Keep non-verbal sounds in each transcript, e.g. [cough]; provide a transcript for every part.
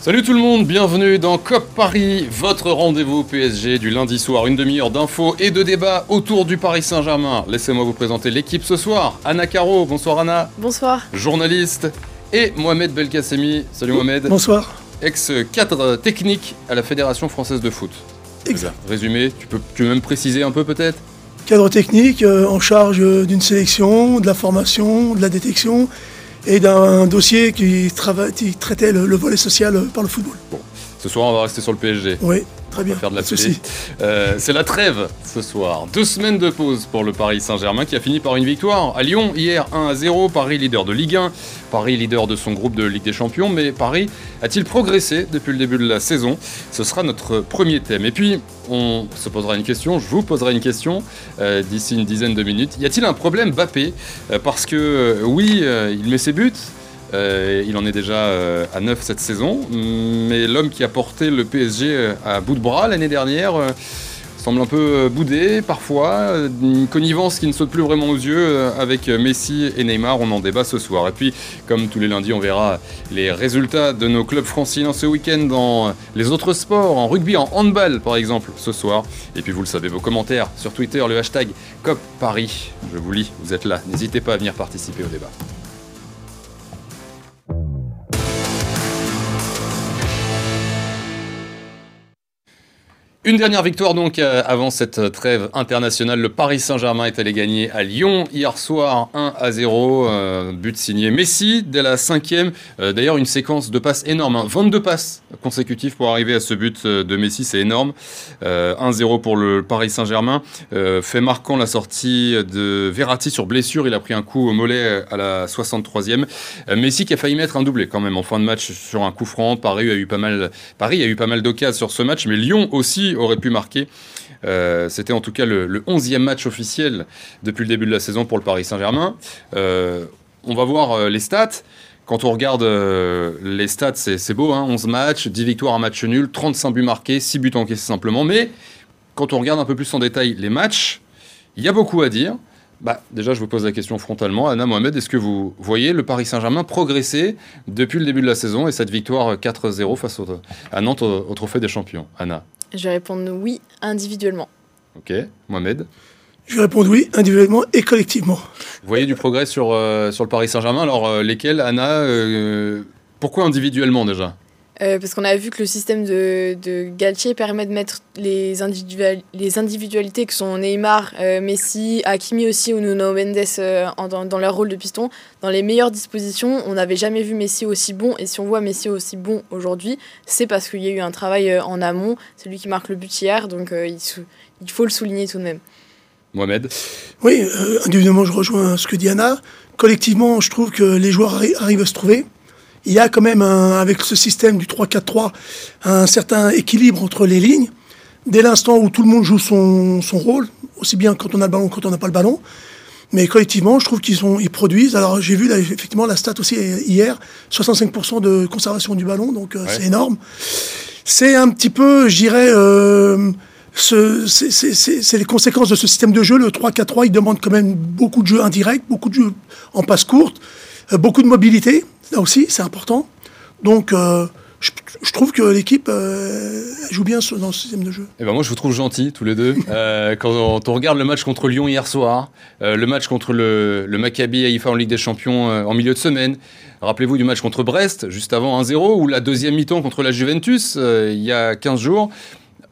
Salut tout le monde, bienvenue dans COP Paris, votre rendez-vous PSG du lundi soir. Une demi-heure d'infos et de débats autour du Paris Saint-Germain. Laissez-moi vous présenter l'équipe ce soir. Anna Caro, bonsoir Anna. Bonsoir. Journaliste. Et Mohamed Belkacemi. Salut Mohamed. Bonsoir. Ex-cadre technique à la Fédération Française de Foot. Exact. Résumé, tu peux, tu peux même préciser un peu peut-être? Cadre technique euh, en charge euh, d'une sélection, de la formation, de la détection et d'un dossier qui, traitait le, le volet social par le football. Ce soir, on va rester sur le PSG. Oui, très bien. faire de la Pas de souci. Euh, c'est la trêve ce soir. Deux semaines de pause pour le Paris Saint-Germain qui a fini par une victoire à Lyon hier 1 à 0. Paris leader de Ligue 1, Paris leader de son groupe de Ligue des Champions. Mais Paris a-t-il progressé depuis le début de la saison? Ce sera notre premier thème. Et puis on se posera une question, je vous poserai une question euh, d'ici une dizaine de minutes. Y a-t-il un problème Bappé Euh, Parce que oui, il met ses buts. Euh, il en est déjà euh, à 9 cette saison, mais l'homme qui a porté le PSG euh, à bout de bras l'année dernière semble un peu boudé parfois, une connivence qui ne saute plus vraiment aux yeux avec Messi et Neymar, on en débat ce soir. Et puis, comme tous les lundis, on verra les résultats de nos clubs franciliens ce week-end dans les autres sports, en rugby, en handball par exemple, ce soir. Et puis vous le savez, vos commentaires sur Twitter, le hashtag COP Paris, je vous lis, vous êtes là, n'hésitez pas à venir participer au débat. Une dernière victoire donc euh, avant cette trêve internationale. Le Paris Saint-Germain est allé gagner à Lyon hier soir 1 à 0. euh, but signé Messi dès la cinquième. Euh, D'ailleurs une séquence de passes énorme. hein. 22 passes consécutives pour arriver à ce but euh, de Messi, c'est énorme. Euh, 1-0 pour le Paris Saint-Germain. Euh, fait marquant la sortie de Verratti sur blessure. Il a pris un coup au mollet à la 63e. Euh, Messi qui a failli mettre un doublé quand même en fin de match sur un coup franc. Paris a eu pas mal, Paris a eu pas mal d'occasions sur ce match, mais Lyon aussi aurait pu marquer. Euh, C'était en tout cas le, le 11e match officiel depuis le début de la saison pour le Paris Saint-Germain. Euh, on va voir euh, les stats. Quand on regarde les stats, c'est beau, hein, 11 matchs, 10 victoires, un match nul, 35 buts marqués, 6 buts encaissés simplement. Mais quand on regarde un peu plus en détail les matchs, il y a beaucoup à dire. Bah, déjà, je vous pose la question frontalement. Anna Mohamed, est-ce que vous voyez le Paris Saint-Germain progresser depuis le début de la saison et cette victoire 4-0 face à Nantes au Trophée des Champions? Anna Je vais répondre oui individuellement. Ok. Mohamed Je vais répondre oui, individuellement et collectivement. Vous voyez du progrès sur, euh, sur le Paris Saint-Germain Alors, euh, lesquels, Anna euh, Pourquoi individuellement déjà? Euh, parce qu'on a vu que le système de, de Galtier permet de mettre les, individual- les individualités que sont Neymar, euh, Messi, Hakimi aussi ou Nuno Mendes euh, en- dans, dans leur rôle de piston dans les meilleures dispositions. On n'avait jamais vu Messi aussi bon et si on voit Messi aussi bon aujourd'hui, c'est parce qu'il y a eu un travail euh, en amont. C'est lui qui marque le but hier, donc euh, il, sou- il faut le souligner tout de même. Mohamed Oui, euh, individuellement, je rejoins ce que dit Anna. Collectivement, je trouve que les joueurs arri- arrivent à se trouver. Il y a quand même, un- avec ce système du 3-4-3, un certain équilibre entre les lignes. Dès l'instant où tout le monde joue son, son rôle, aussi bien quand on a le ballon que quand on n'a pas le ballon. Mais collectivement, je trouve qu'ils ils produisent. Alors j'ai vu là, effectivement la stat aussi hier, 65% de conservation du ballon, donc euh, Ouais. c'est énorme. C'est un petit peu, je dirais, euh, ce- c'est- les conséquences de ce système de jeu. Le 3-4-3, il demande quand même beaucoup de jeux indirects, beaucoup de jeux en passe courte, beaucoup de mobilité, là aussi, c'est important. Donc, euh, je, je trouve que l'équipe euh, joue bien dans ce système de jeu. Eh ben moi, je vous trouve gentils tous les deux. [laughs] Euh, quand on, on regarde le match contre Lyon hier soir, euh, le match contre le, le Maccabi Haïfa en Ligue des Champions euh, en milieu de semaine, rappelez-vous du match contre Brest, juste avant 1-0, ou la deuxième mi-temps contre la Juventus, euh, il y a 15 jours.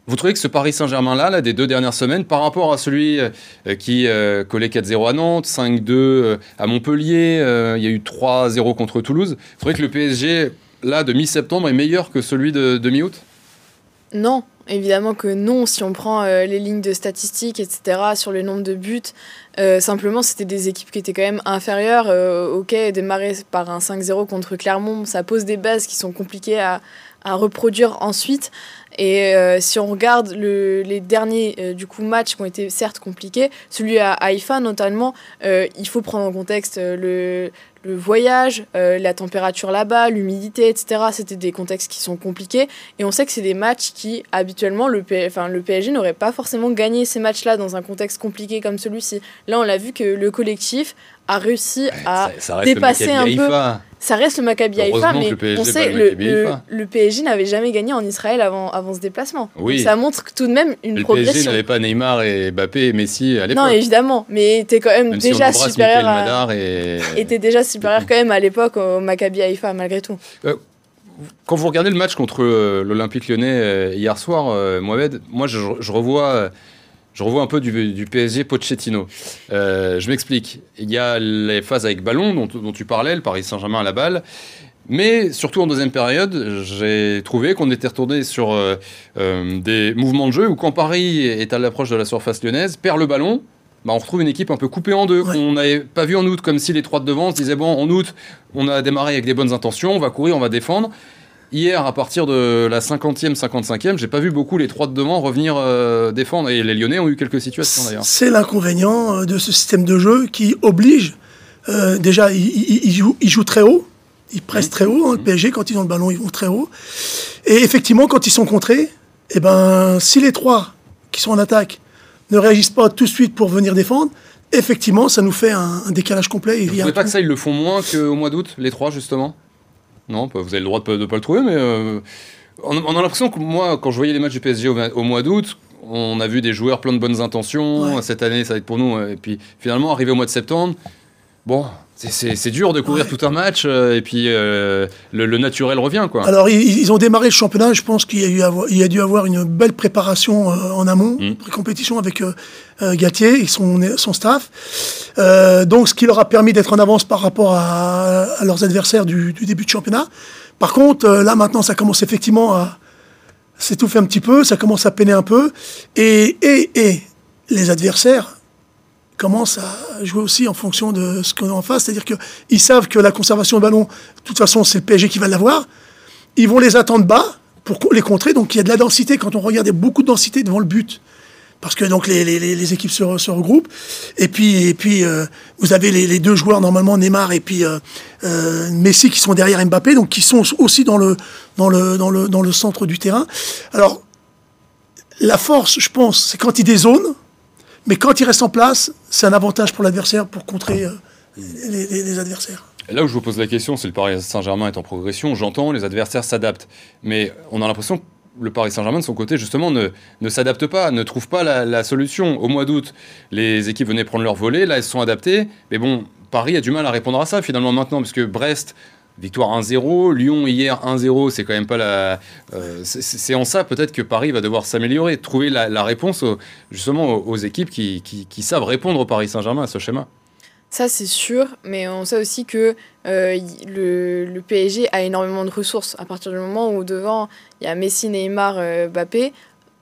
Vous trouvez que ce Paris Saint-Germain-là, là, des deux dernières semaines, par rapport à celui euh, qui euh, collait 4-0 à Nantes, 5-2 euh, à Montpellier, euh, il y a eu 3-0 contre Toulouse, vous trouvez que le PSG, là, de mi-septembre, est meilleur que celui de, mi-août Non, évidemment que non, si on prend euh, les lignes de statistiques, etc., sur le nombre de buts, euh, simplement c'était des équipes qui étaient quand même inférieures. Euh, ok, démarrer par un 5-0 contre Clermont, ça pose des bases qui sont compliquées à reproduire ensuite. Et euh, si on regarde le- les derniers euh, du coup, matchs qui ont été certes compliqués, celui à Haïfa notamment, euh, il faut prendre en contexte le, le voyage, la température là-bas, l'humidité, etc. C'était des contextes qui sont compliqués. Et on sait que c'est des matchs qui, habituellement, le, P- enfin, le PSG n'aurait pas forcément gagné ces matchs-là dans un contexte compliqué comme celui-ci. Là, on l'a vu que le collectif a réussi à ça, ça dépasser un peu-. Ça reste le Maccabi Haïfa, mais le PSG on sait le le, le, le PSG n'avait jamais gagné en Israël avant, avant ce déplacement. Oui. Ça montre que tout de même une Le PSG progression. n'avait pas Neymar et Mbappé et Messi à l'époque. Non, évidemment, mais t'es quand même, Même si déjà embrasse supérieur à, et... [laughs] était déjà supérieur quand même à l'époque au Maccabi Haïfa malgré tout. Quand vous regardez le match contre euh, l'Olympique lyonnais euh, hier soir, euh, Mohamed, moi je, je revois, euh, je revois un peu du, du PSG Pochettino. Euh, je m'explique. Il y a les phases avec ballon dont, dont tu parlais, le Paris Saint-Germain à la balle. Mais surtout en deuxième période, j'ai trouvé qu'on était retourné sur euh, euh, des mouvements de jeu où quand Paris est à l'approche de la surface lyonnaise, perd le ballon, bah, on retrouve une équipe un peu coupée en deux, Ouais. qu'on n'avait pas vu en août, comme si les trois de devant se disaient bon, en août, on a démarré avec des bonnes intentions, on va courir, on va défendre. Hier, à partir de la 50e, 55e, j'ai pas vu beaucoup les trois de devant revenir euh, défendre. Et les Lyonnais ont eu quelques situations d'ailleurs. C'est l'inconvénient euh, de ce système de jeu qui oblige, euh, déjà, ils, ils- ils jouent, ils jouent très haut, ils pressent très haut, hein, le PSG, quand ils ont le ballon, ils vont très haut. Et effectivement, quand ils sont contrés, eh ben, si les trois qui sont en attaque ne réagissent pas tout de suite pour venir défendre, effectivement, ça nous fait un, un décalage complet. Il Vous trouvez un pas que ça, ils le font moins qu'au mois d'août, les trois justement? Non, pas- vous avez le droit de ne pas le trouver, mais euh, on, on a l'impression que moi, quand je voyais les matchs du PSG au, au mois d'août, on a vu des joueurs plein de bonnes intentions. Ouais. Cette année, ça va être pour nous. Et puis finalement, arrivé au mois de septembre, bon, c'est- dur de courir Ouais. tout un match. euh, Et puis euh, le, le naturel revient, quoi. Alors, ils, ils ont démarré le championnat. Je pense qu'il y a, y dû avoir une belle préparation euh, en amont, Mm. pré-compétition avec Galtier et son, son staff. Donc, ce qui leur a permis d'être en avance par rapport à, à leurs adversaires du, du début de championnat. Par contre, là, maintenant, ça commence effectivement à s'étouffer un petit peu, ça commence à peiner un peu. Et, et, et les adversaires commencent à jouer aussi en fonction de ce qu'on a en face. C'est-à-dire qu'ils savent que la conservation de ballon, de toute façon, c'est le PSG qui va l'avoir. Ils vont les attendre bas pour les contrer. Donc il y a de la densité. Quand on regarde, beaucoup de densité devant le but. Parce que les, équipes se, re- se regroupent. Et puis, et puis euh, vous avez les, deux joueurs, normalement Neymar et euh, euh, Messi, qui sont derrière Mbappé, donc qui sont aussi dans le centre du terrain. Alors, la force, je pense, c'est quand ils dézonent. Mais quand ils restent en place, c'est un avantage pour l'adversaire pour contrer euh, les, adversaires. Là où je vous pose la question, c'est le Paris Saint-Germain est en progression. J'entends, les adversaires s'adaptent. Mais on a l'impression que le Paris Saint-Germain, de son côté, justement, ne, ne s'adapte pas, ne trouve pas la, la solution. Au mois d'août, les équipes venaient prendre leur volet. Là, elles se sont adaptées. Mais bon, Paris a du mal à répondre à ça, finalement, maintenant, parce que Brest. Victoire 1-0, Lyon hier 1-0, c'est quand même pas la. euh, c'est- en ça peut-être que Paris va devoir s'améliorer, trouver la, réponse justement aux, équipes qui, qui- savent répondre au Paris Saint-Germain à ce schéma. Ça, c'est sûr, mais on sait aussi que euh, le, PSG a énormément de ressources. À partir du moment où devant, il y a Messi, Neymar, euh,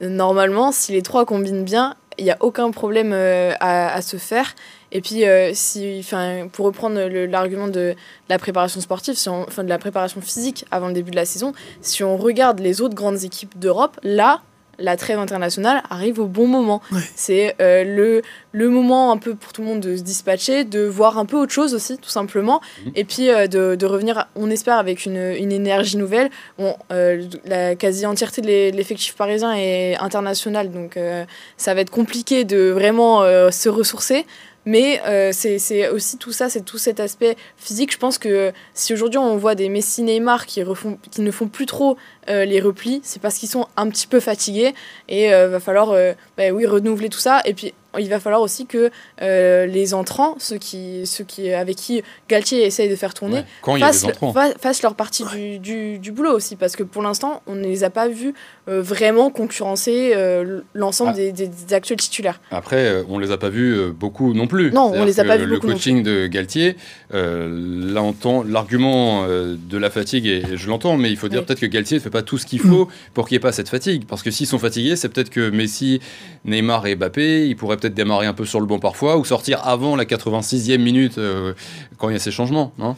normalement, si les trois combinent bien, il n'y a aucun problème euh, à, à se faire. Et puis, euh, si, 'fin, pour reprendre l'argument de la préparation sportive, si on- enfin de la préparation physique avant le début de la saison, si on regarde les autres grandes équipes d'Europe, là, la trêve internationale arrive au bon moment. Ouais. C'est euh, le, le moment un peu pour tout le monde de se dispatcher, de voir un peu autre chose aussi, tout simplement. Mhm. Et puis euh, de, de revenir, on espère, avec une, une énergie nouvelle. Bon, euh, la quasi-entièreté de l'e- l'effectif parisien est international, donc euh, ça va être compliqué de vraiment euh, se ressourcer. Mais euh, c'est aussi tout ça, c'est tout cet aspect physique. Je pense que si aujourd'hui on voit des Messi, Neymar qui, refont, qui ne font plus trop euh, les replis, c'est parce qu'ils sont un petit peu fatigués et euh, va falloir euh, bah oui, renouveler tout ça. Et puis il va falloir aussi que euh, les entrants, ceux, qui, ceux qui, avec qui Galtier essaye de faire tourner, Ouais. Quand il y a fassent, des entrants. fa- fassent leur partie du, du, du boulot aussi. Parce que pour l'instant, on ne les a pas vus euh, vraiment concurrencer euh, l'ensemble Ah. des, des- des actuels titulaires. Après, on les a pas vus beaucoup non plus. Non, on les a pas vus Le beaucoup non coaching de Galtier, euh, l'entend- l'argument de la fatigue, et je l'entends, mais il faut dire Oui. peut-être que Galtier ne fait pas tout ce qu'il faut pour qu'il n'y ait pas cette fatigue. Parce que s'ils sont fatigués, c'est peut-être que Messi, Neymar et Mbappé, ils pourraient peut-être démarrer un peu sur le banc parfois, ou sortir avant la 86e minute euh, quand il y a ces changements. Non?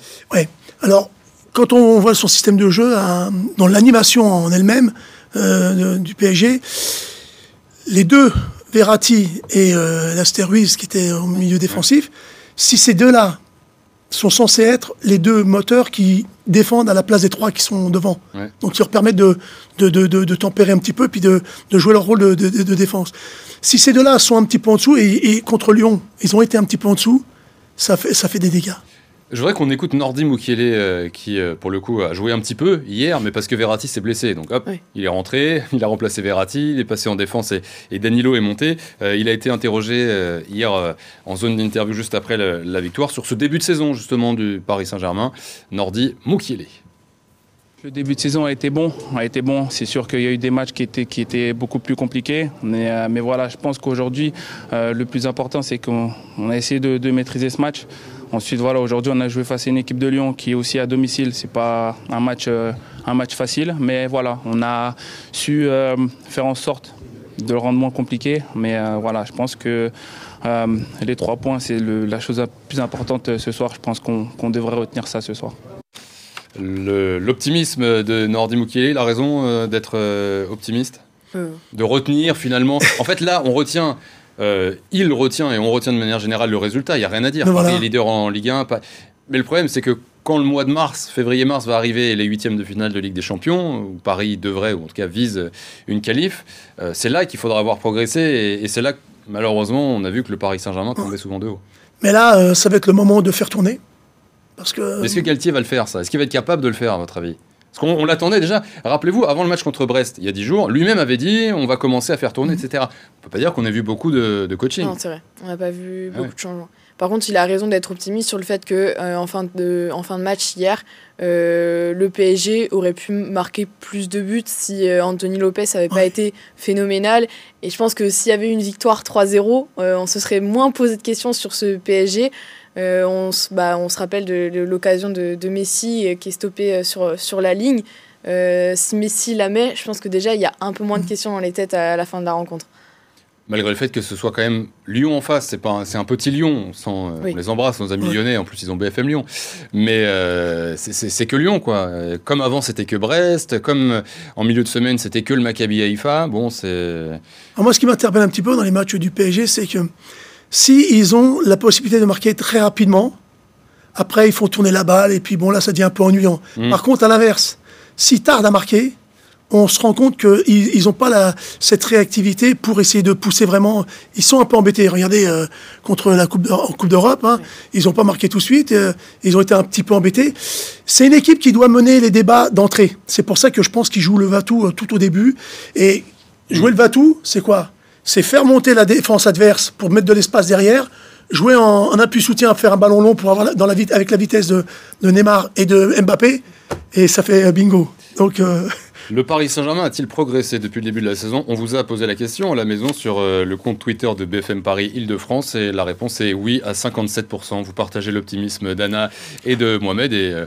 Alors, quand on voit son système de jeu, hein, dans l'animation en elle-même euh, du PSG, les deux, Verratti et euh, Ruiz, qui étaient au milieu défensif, si ces deux-là sont censés être les deux moteurs qui défendent à la place des trois qui sont devant. Ouais. Donc, qui leur permettent de, de, de, tempérer un petit peu, puis de, de jouer leur rôle de, de- de défense. Si ces deux-là sont un petit peu en dessous, et, et contre Lyon, ils ont été un petit peu en dessous, ça fait, ça fait des dégâts. Je voudrais qu'on écoute Nordi Mukiele, euh, qui, euh, pour le coup, a joué un petit peu hier, mais parce que Verratti s'est blessé. Donc, hop, Oui. il est rentré, [laughs] il a remplacé Verratti, il est passé en défense et, et Danilo est monté. Euh, il a été interrogé euh, hier euh, en zone d'interview juste après le- la victoire sur ce début de saison, justement, du Paris Saint-Germain. Nordi Mukiele. Le début de saison a été bon, a été bon. C'est sûr qu'il y a eu des matchs qui étaient, qui étaient beaucoup plus compliqués, mais, mais voilà, je pense qu'aujourd'hui, euh, le plus important, c'est qu'on on a essayé de, de maîtriser ce match. Ensuite, voilà, aujourd'hui, on a joué face à une équipe de Lyon qui est aussi à domicile. C'est pas un match, euh, un match facile, mais voilà, on a su euh, faire en sorte de le rendre moins compliqué. Mais euh, voilà, je pense que euh, les trois points, c'est le- la chose la plus importante ce soir. Je pense qu'on devrait retenir ça ce soir. L'optimisme de Nordi Mukiele, il a raison euh, d'être euh, optimiste? Euh, de retenir finalement. En fait, là, on retient, euh, il retient et on retient de manière générale le résultat. Il n'y a rien à dire. Mais Paris voilà. est leader en Ligue 1. pas- Mais le problème, c'est que quand le mois de mars, février-mars va arriver et les huitièmes de finale de Ligue des Champions, où Paris devrait, ou en tout cas vise une qualif, euh, c'est là qu'il faudra avoir progressé. Et, et c'est là que, malheureusement, on a vu que le Paris Saint-Germain tombait souvent de haut. Mais là, euh, ça va être le moment de faire tourner. Parce que. Est-ce que Galtier va le faire, ça? Est-ce qu'il va être capable de le faire, à votre avis? Parce qu'on on l'attendait déjà. Rappelez-vous, avant le match contre Brest, il y a 10 jours, lui-même avait dit on va commencer à faire tourner, etc. On peut pas dire qu'on ait vu beaucoup de, de coaching. Non, c'est vrai. On n'a pas vu Ah beaucoup ouais. de changements. Par contre, il a raison d'être optimiste sur le fait que euh, en, fin de, en fin de match hier, euh, le PSG aurait pu marquer plus de buts si euh, Anthony Lopez n'avait pas Ouais. été phénoménal. Et je pense que s'il y avait eu une victoire 3-0, euh, on se serait moins posé de questions sur ce PSG. Euh, on, se- bah, on se rappelle de, de l'occasion de, de Messi euh, qui est stoppé euh, sur, sur la ligne. Euh, si Messi la met, je pense que déjà il y a un peu moins de questions dans les têtes à la fin de la rencontre. Malgré le fait que ce soit quand même Lyon en face, c'est pas un- c'est un petit Lyon. Euh, Oui. on les embrasse, nos amis lyonnais. En plus, ils ont BFM Lyon. Mais euh, c'est- que Lyon, quoi. Comme avant, c'était que Brest. Comme en milieu de semaine, c'était que le Maccabi Haïfa. Bon, c'est. Alors moi, ce qui m'interpelle un petit peu dans les matchs du PSG, c'est que si ils ont la possibilité de marquer très rapidement, après ils font tourner la balle et puis bon là, ça devient un peu ennuyant. Mm. Par contre, à l'inverse, s'ils tardent à marquer, on se rend compte qu'ils n'ont pas la, cette réactivité pour essayer de pousser vraiment. Ils sont un peu embêtés. Regardez, euh, contre la Coupe, d'Europe, hein, ils n'ont pas marqué tout de suite. euh, ils ont été un petit peu embêtés. C'est une équipe qui doit mener les débats d'entrée. C'est pour ça que je pense qu'ils jouent le Vatou euh, tout au début. Et jouer le Vatou, c'est quoi? C'est faire monter la défense adverse pour mettre de l'espace derrière. Jouer en, appui soutien, faire un ballon long avec la vitesse de, Neymar et de Mbappé. Et ça fait euh, bingo. Euh, [laughs] Le Paris Saint-Germain a-t-il progressé depuis le début de la saison? On vous a posé la question à la maison sur euh, le compte Twitter de BFM Paris Île-de-France et la réponse est oui à 57%. Vous partagez l'optimisme d'Anna et de Mohamed et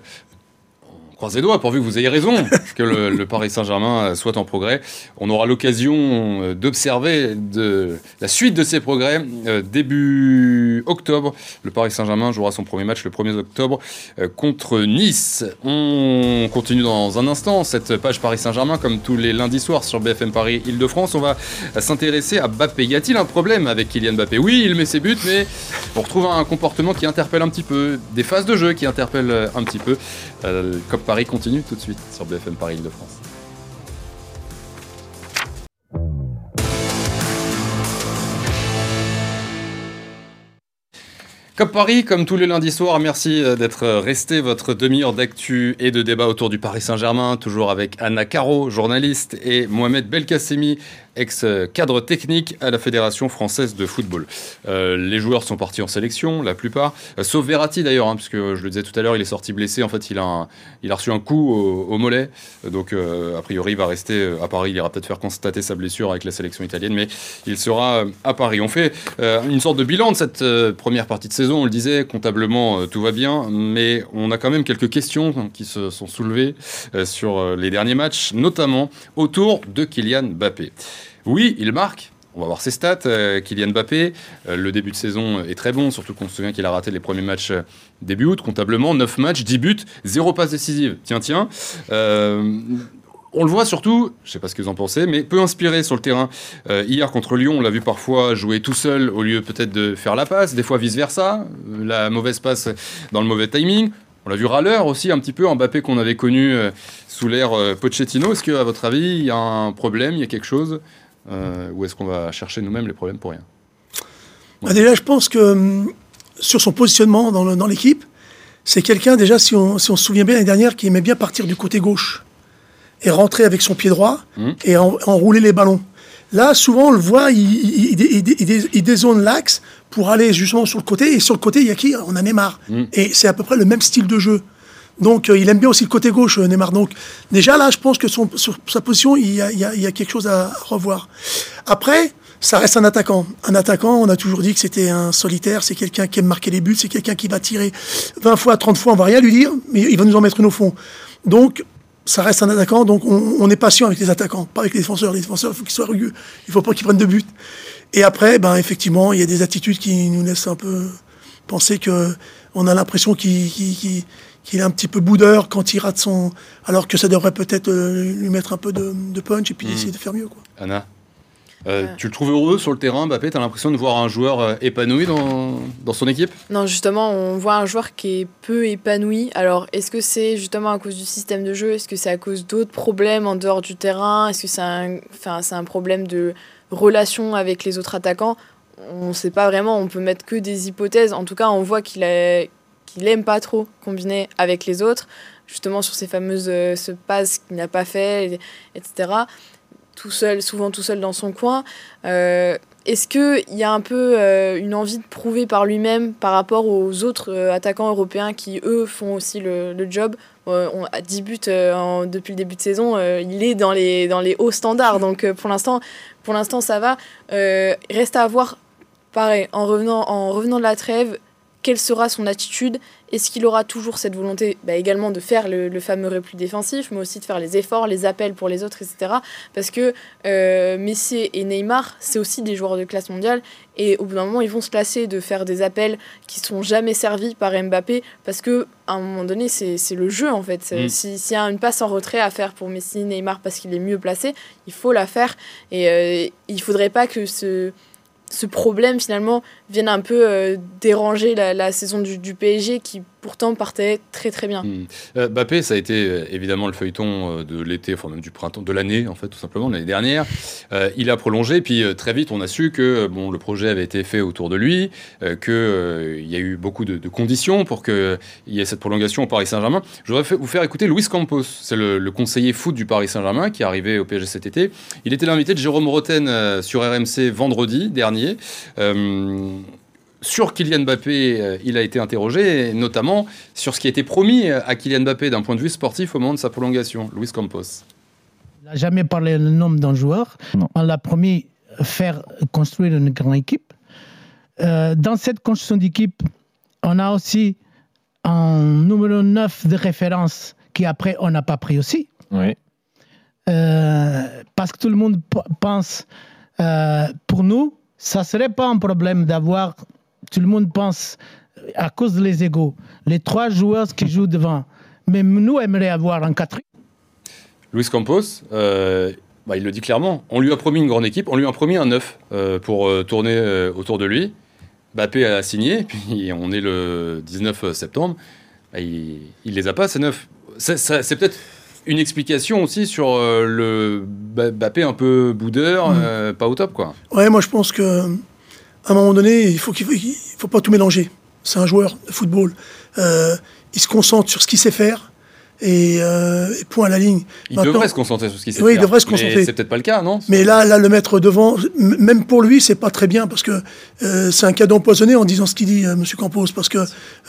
croise les doigts pourvu que vous ayez raison [laughs] que le, le Paris Saint-Germain euh, soit en progrès. On aura l'occasion euh, d'observer de la suite de ces progrès euh, début octobre. Le Paris Saint-Germain jouera son premier match le 1er octobre euh, contre Nice. On continue dans un instant cette page Paris Saint-Germain comme tous les lundis soirs sur BFM Paris Île-de-France. On va s'intéresser à Mbappé. Y a-t-il un problème avec Kylian Mbappé? Oui, il met ses buts, mais on retrouve un comportement qui interpelle un petit peu, des phases de jeu qui interpellent un petit peu. Euh, Paris continue tout de suite sur BFM Paris Île-de-France. Cop Paris, comme tous les lundis soirs, merci euh, d'être resté votre demi-heure d'actu et de débat autour du Paris Saint-Germain, toujours avec Anna Caro, journaliste, et Mohamed Belkacemi, ex-cadre technique à la Fédération française de football. Euh, les joueurs sont partis en sélection, la plupart, euh, sauf Verratti d'ailleurs, hein, puisque je le disais tout à l'heure, il est sorti blessé, en fait il a, il a reçu un coup au, mollet, donc euh, a priori il va rester euh, à Paris, il ira peut-être faire constater sa blessure avec la sélection italienne, mais il sera euh, à Paris. On fait euh, une sorte de bilan de cette euh, première partie de saison, on le disait, comptablement euh, tout va bien, mais on a quand même quelques questions qui se sont soulevées euh, sur euh, les derniers matchs, notamment autour de Kylian Mbappé. Oui, il marque. On va voir ses stats. Kylian Mbappé, le début de saison est très bon, surtout qu'on se souvient qu'il a raté les premiers matchs début août, comptablement, 9 matchs, 10 buts, 0 passe décisive. Tiens, tiens. On le voit surtout, je sais pas ce que vous en pensez, mais peu inspiré sur le terrain. Euh, hier contre Lyon, on l'a vu parfois jouer tout seul au lieu peut-être de faire la passe, des fois vice-versa, euh, la mauvaise passe dans le mauvais timing. On l'a vu râleur aussi un petit peu, Mbappé qu'on avait connu euh, sous l'ère Pochettino. Est-ce qu'à votre avis, il y a un problème, il y a quelque chose Ou est-ce qu'on va chercher nous-mêmes les problèmes pour rien? Bah déjà, je pense que hum, sur son positionnement dans l'équipe, c'est quelqu'un, déjà, si on, si on se souvient bien l'année dernière, qui aimait bien partir du côté gauche et rentrer avec son pied droit Mhm. et en- enrouler les ballons. Là, souvent, on le voit, il, il, dézone l'axe pour aller justement sur le côté. Et sur le côté, il y a qui On a Neymar. Mhm. Et c'est à peu près le même style de jeu. Donc, euh, il aime bien aussi le côté gauche, euh, Neymar. Donc, déjà là, je pense que son- sur sa position, il y, a, il y a- il y a quelque chose à revoir. Après, ça reste un attaquant. Un attaquant, on a toujours dit que c'était un solitaire, c'est quelqu'un qui aime marquer les buts, c'est quelqu'un qui va tirer 20 fois, 30 fois, on va rien lui dire, mais il va nous en mettre une au fond. Donc, ça reste un attaquant, donc on, on est patient avec les attaquants, pas avec les défenseurs. Les défenseurs, il faut qu'ils soient rugueux, il faut pas qu'ils prennent de but. Et après, ben, effectivement, il y a des attitudes qui nous laissent un peu penser que on a l'impression qu'il est un petit peu boudeur quand il rate son... Alors que ça devrait peut-être euh, lui mettre un peu de, de punch et puis essayer de faire mieux. Quoi. Anna? Euh, Ouais. Tu le trouves heureux sur le terrain, Mbappé T'as l'impression de voir un joueur euh, épanoui dans, dans son équipe? Non, justement, on voit un joueur qui est peu épanoui. Alors, est-ce que c'est justement à cause du système de jeu? Est-ce que c'est à cause d'autres problèmes en dehors du terrain? Est-ce que c'est un, enfin, c'est un problème de relation avec les autres attaquants? On ne sait pas vraiment, on peut mettre que des hypothèses. En tout cas, on voit qu'il a- qu'il aime pas trop combiner avec les autres, justement sur ces fameuses euh, ce passes qu'il n'a pas fait, etc. Tout seul, souvent tout seul dans son coin. Euh, est-ce qu'il y a un peu euh, une envie de prouver par lui-même par rapport aux autres euh, attaquants européens qui, eux, font aussi le, le job? On, À 10 buts en- depuis le début de saison, il est dans les, dans les hauts standards. Donc pour l'instant, pour l'instant, ça va. Reste à voir, pareil, en revenant, en revenant de la trêve, quelle sera son attitude Est-ce qu'il aura toujours cette volonté bah, également de faire le, le fameux repli défensif, mais aussi de faire les efforts, les appels pour les autres, etc. Parce que euh, Messi et Neymar, c'est aussi des joueurs de classe mondiale. Et au bout d'un moment, ils vont se lasser de faire des appels qui sont jamais servis par Mbappé. Parce que à un moment donné, c'est le jeu en fait. Mm. Si- S'il y a une passe en retrait à faire pour Messi, Neymar, parce qu'il est mieux placé, il faut la faire. Et euh, il faudrait pas que ce, ce problème finalement vienne un peu euh, déranger la, saison du, du PSG qui pourtant partait très très bien. Hmm. Euh, Mbappé, ça a été euh, évidemment le feuilleton euh, de l'été, enfin même du printemps, de l'année en fait, tout simplement, l'année dernière. Il a prolongé, puis très vite on a su que bon, le projet avait été fait autour de lui, qu'il y a eu beaucoup de, conditions pour qu'il y ait cette prolongation au Paris Saint-Germain. Je voudrais vous faire écouter Luis Campos, c'est le, le conseiller foot du Paris Saint-Germain qui est arrivé au PSG cet été. Il était l'invité de Jérôme Roten sur RMC vendredi dernier. Euh, sur Kylian Mbappé, euh, il a été interrogé, notamment sur ce qui a été promis à Kylian Mbappé d'un point de vue sportif au moment de sa prolongation. Luis Campos. Il n'a jamais parlé le nom d'un joueur. Non. On l'a promis faire construire une grande équipe. Euh, dans cette construction d'équipe, on a aussi un numéro 9 de référence qui après on n'a pas pris aussi. Oui. Euh, parce que tout le monde pense, euh, pour nous, ça serait pas un problème d'avoir, tout le monde pense, à cause des égaux, les trois joueurs qui jouent devant. Mais nous, aimerions avoir un quatrième. Luis Campos, euh, bah, il le dit clairement, on lui a promis une grande équipe, on lui a promis un 9 euh, pour euh, tourner euh, autour de lui. Mbappé a signé, [laughs] puis on est le 19 septembre, bah, il, il les a pas ces 9. C'est ça- c'est peut-être une explication aussi sur euh, le Ba- Mbappé un peu boudeur, Mm. euh, pas au top quoi. Ouais, moi je pense que à un moment donné, il faut faut pas tout mélanger. C'est un joueur de football. Euh, il se concentre sur ce qu'il sait faire et, euh, et point à la ligne. Il Maintenant- devrait se concentrer sur ce qu'il sait Oui, il devrait se concentrer. C'est peut-être pas le cas, non? Mais là, là, le mettre devant, même pour lui, c'est pas très bien parce que euh, c'est un cadeau empoisonné en disant ce qu'il dit, euh, Monsieur Campos, parce que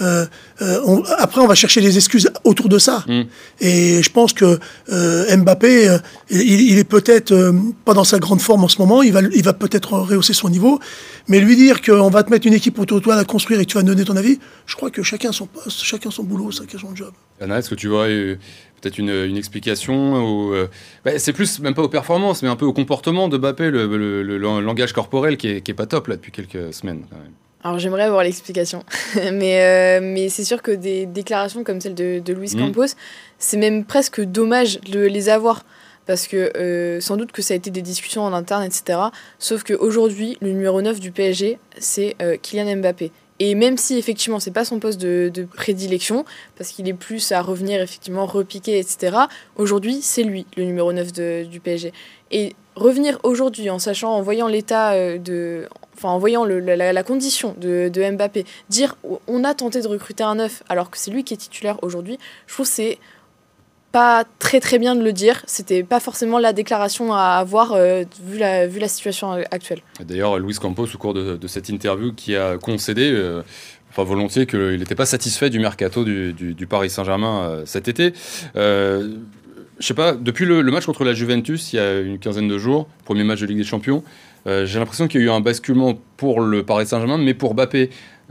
euh, euh, on- après on va chercher des excuses autour de ça. Mm. Et je pense que euh, Mbappé, il, il est peut-être pas dans sa grande forme en ce moment. Il va, il va peut-être rehausser son niveau, mais lui dire qu'on va te mettre une équipe autour de toi à construire et que tu vas donner ton avis, je crois que chacun son poste, chacun son boulot, chacun son job. Anna, est-ce que tu vois euh, peut-être une, une explication ou, euh, bah, C'est plus, même pas aux performances, mais un peu au comportement de Mbappé, le, le- le- le langage corporel qui est, qui est pas top là depuis quelques semaines. Alors j'aimerais avoir l'explication, [laughs] mais, euh, mais c'est sûr que des déclarations comme celle de, de Luis Mm. Campos, c'est même presque dommage de les avoir, parce que euh, sans doute que ça a été des discussions en interne, etc. Sauf qu'aujourd'hui, le numéro 9 du PSG, c'est Kylian Mbappé. Et même si effectivement c'est pas son poste de, prédilection, parce qu'il est plus à revenir effectivement repiquer, etc. Aujourd'hui, c'est lui le numéro 9 de, du PSG. Et revenir aujourd'hui en sachant, en voyant l'état euh, de, enfin en voyant la, condition de, de, Mbappé, dire on a tenté de recruter un neuf alors que c'est lui qui est titulaire aujourd'hui, je trouve c'est pas très très bien de le dire. C'était pas forcément la déclaration à avoir euh, vu, la, vu la situation actuelle. D'ailleurs, Luis Campos, au cours de, cette interview, qui a concédé, euh, enfin volontiers, qu'il n'était pas satisfait du mercato du, Paris Saint-Germain euh, cet été. Je sais pas, depuis le, le, match contre la Juventus, il y a une quinzaine de jours, premier match de Ligue des Champions, j'ai l'impression qu'il y a eu un basculement pour le Paris Saint-Germain, mais pour Mbappé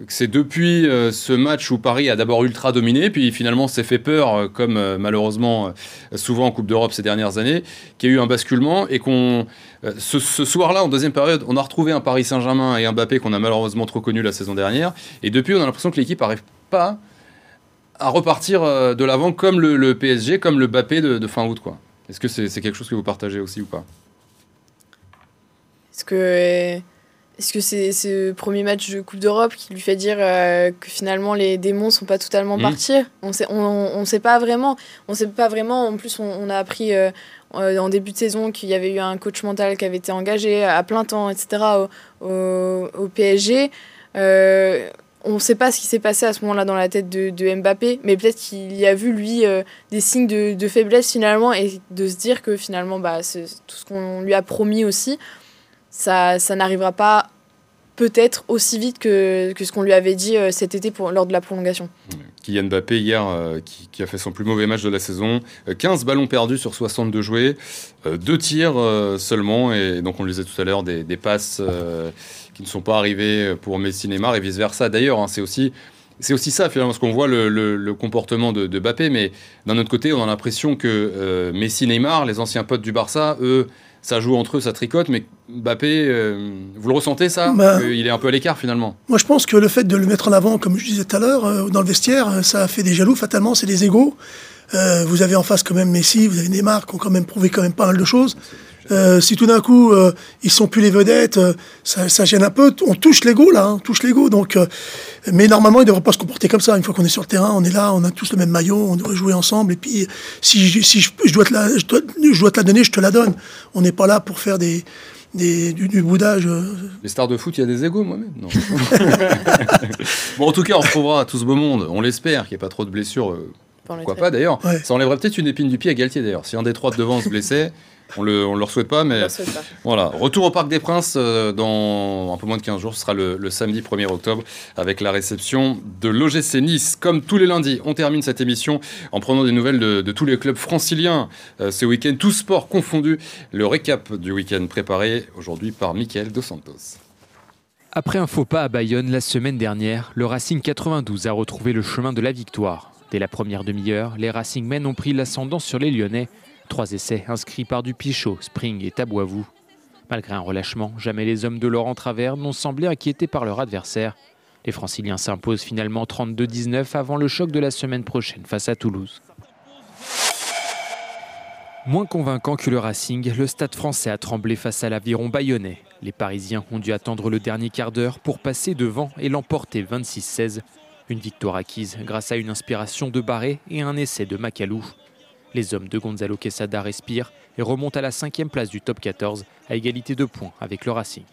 c'est depuis euh, ce match où Paris a d'abord ultra dominé, puis finalement s'est fait peur, euh, comme euh, malheureusement souvent en Coupe d'Europe ces dernières années, qu'il y a eu un basculement et qu'on ce, soir-là, en deuxième période, on a retrouvé un Paris Saint-Germain et un Mbappé qu'on a malheureusement trop connu la saison dernière, et depuis on a l'impression que l'équipe n'arrive pas à repartir de l'avant comme le, PSG, comme le Mbappé de, fin août. Est-ce que c'est est quelque chose que vous partagez aussi ou pas? Est-ce que est-ce que c'est ce premier match de Coupe d'Europe qui lui fait dire euh, que finalement les démons sont pas totalement mmh. partis? On sait, on, on sait pas vraiment. On sait pas vraiment. En plus, on, on a appris euh, en début de saison qu'il y avait eu un coach mental qui avait été engagé à plein temps, etc. au, au, au PSG. Euh, on ne sait pas ce qui s'est passé à ce moment-là dans la tête de, de Mbappé, mais peut-être qu'il y a vu, lui, euh, des signes de, de, faiblesse finalement et de se dire que finalement, bah, c'est tout ce qu'on lui a promis aussi ça, ça n'arrivera pas peut-être aussi vite que, que ce qu'on lui avait dit euh, cet été pour, lors de la prolongation. Kylian Mbappé hier euh, qui, qui, a fait son plus mauvais match de la saison, 15 ballons perdus sur 62 joués, euh, deux tirs euh, seulement et donc on le disait tout à l'heure des, des, passes euh, qui ne sont pas arrivées pour Messi Neymar et vice versa. D'ailleurs, hein, c'est aussi c'est aussi ça finalement parce qu'on voit le, le, comportement de, de mais d'un autre côté, on a l'impression que euh, Messi, Neymar, les anciens potes du Barça, eux, ça joue entre eux, ça tricote, mais Mbappé, euh, vous le ressentez ça bah, Il est un peu à l'écart finalement? Moi, je pense que le fait de le mettre en avant, comme je disais tout à l'heure, euh, dans le vestiaire, ça a fait des jaloux. Fatalement, c'est des égaux. Euh, vous avez en face quand même Messi, vous avez Neymar qui ont quand même prouvé quand même pas mal de choses. Euh, si tout d'un coup euh, ils sont plus les vedettes, euh, ça, ça, gêne un peu. On touche l'ego là, hein, on touche l'ego. Donc, euh, mais normalement ils devraient pas se comporter comme ça. Une fois qu'on est sur le terrain, on est là, on a tous le même maillot, on devrait jouer ensemble. Et puis si, je, si je, je, dois te la, je, dois, je dois te la donner, je te la donne. On n'est pas là pour faire des des, du, du, boudage. Les stars de foot, il y a des égaux, moi-même. [laughs] bon, en tout cas, on retrouvera tout ce beau monde. On l'espère qu'il n'y ait pas trop de blessures. Pourquoi pas d'ailleurs ouais. Ça enlèverait peut-être une épine du pied à Galtier d'ailleurs. Si un des trois de devant se blessait, on le, on le souhaite pas, mais souhaite pas. voilà. Retour au Parc des Princes euh, dans un peu moins de 15 jours. Ce sera le, le, samedi 1er octobre avec la réception de l'OGC Nice. Comme tous les lundis, on termine cette émission en prenant des nouvelles de, de tous les clubs franciliens euh, ce week-end, tous sports confondus. Le récap du week-end préparé aujourd'hui par Mickaël Dos Santos. Après un faux pas à Bayonne la semaine dernière, le Racing 92 a retrouvé le chemin de la victoire. Dès la première demi-heure, les Racingmen ont pris l'ascendant sur les Lyonnais Trois essais inscrits par Dupichot, Spring et Tabouavou. Malgré un relâchement, jamais les hommes de Laurent Travers n'ont semblé inquiétés par leur adversaire. Les franciliens s'imposent finalement 32-19 avant le choc de la semaine prochaine face à Toulouse. Moins convaincant que le Racing, le stade français a tremblé face à l'aviron bayonnais. Les Parisiens ont dû attendre le dernier quart d'heure pour passer devant et l'emporter 26-16. Une victoire acquise grâce à une inspiration de Barré et un essai de Macalou. Les hommes de Gonzalo Quesada respirent et remontent à la cinquième place du top 14 à égalité de points avec le Racing.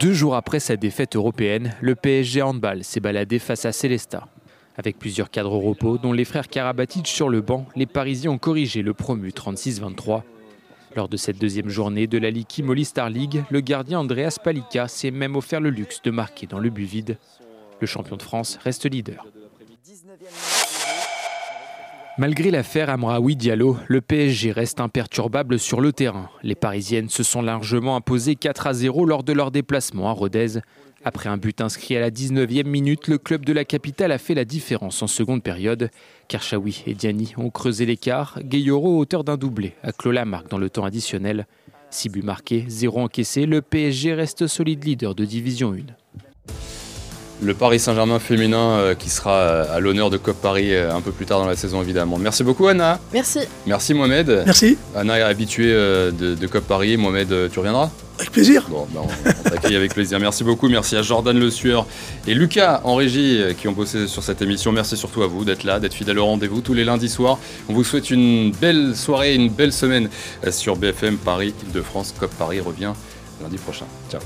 Deux jours après sa défaite européenne, le PSG handball s'est baladé face à Célesta. Avec plusieurs cadres au repos, dont les frères Karabatic sur le banc, les Parisiens ont corrigé le promu 36-23. Lors de cette deuxième journée de la Ligue Kimoli Star League, le gardien Andreas Palika s'est même offert le luxe de marquer dans le but vide. Le champion de France reste leader. Malgré l'affaire Amraoui Diallo, le PSG reste imperturbable sur le terrain. Les Parisiennes se sont largement imposées 4 à 0 lors de leur déplacement à Rodez. Après un but inscrit à la 19e minute, le club de la capitale a fait la différence en seconde période. Karchaoui et Diani ont creusé l'écart. Gayoro, auteur d'un doublé, a clos la marque dans le temps additionnel. 6 buts marqués, 0 encaissés, le PSG reste solide leader de Division 1 le Paris Saint-Germain féminin euh, qui sera euh, à l'honneur de COP Paris euh, un peu plus tard dans la saison évidemment. Merci beaucoup Anna. Merci. Merci Mohamed. Merci. Anna est habituée euh, de, de, COP Paris. Mohamed, tu reviendras? Avec plaisir. Bon, ben, on, on t'accueille avec plaisir. Merci beaucoup. Merci à Jordan Le Sueur et Lucas en régie euh, qui ont bossé sur cette émission. Merci surtout à vous d'être là, d'être fidèle au rendez-vous tous les lundis soirs. On vous souhaite une belle soirée, une belle semaine euh, sur BFM Paris, Île-de-France. COP Paris revient lundi prochain. Ciao.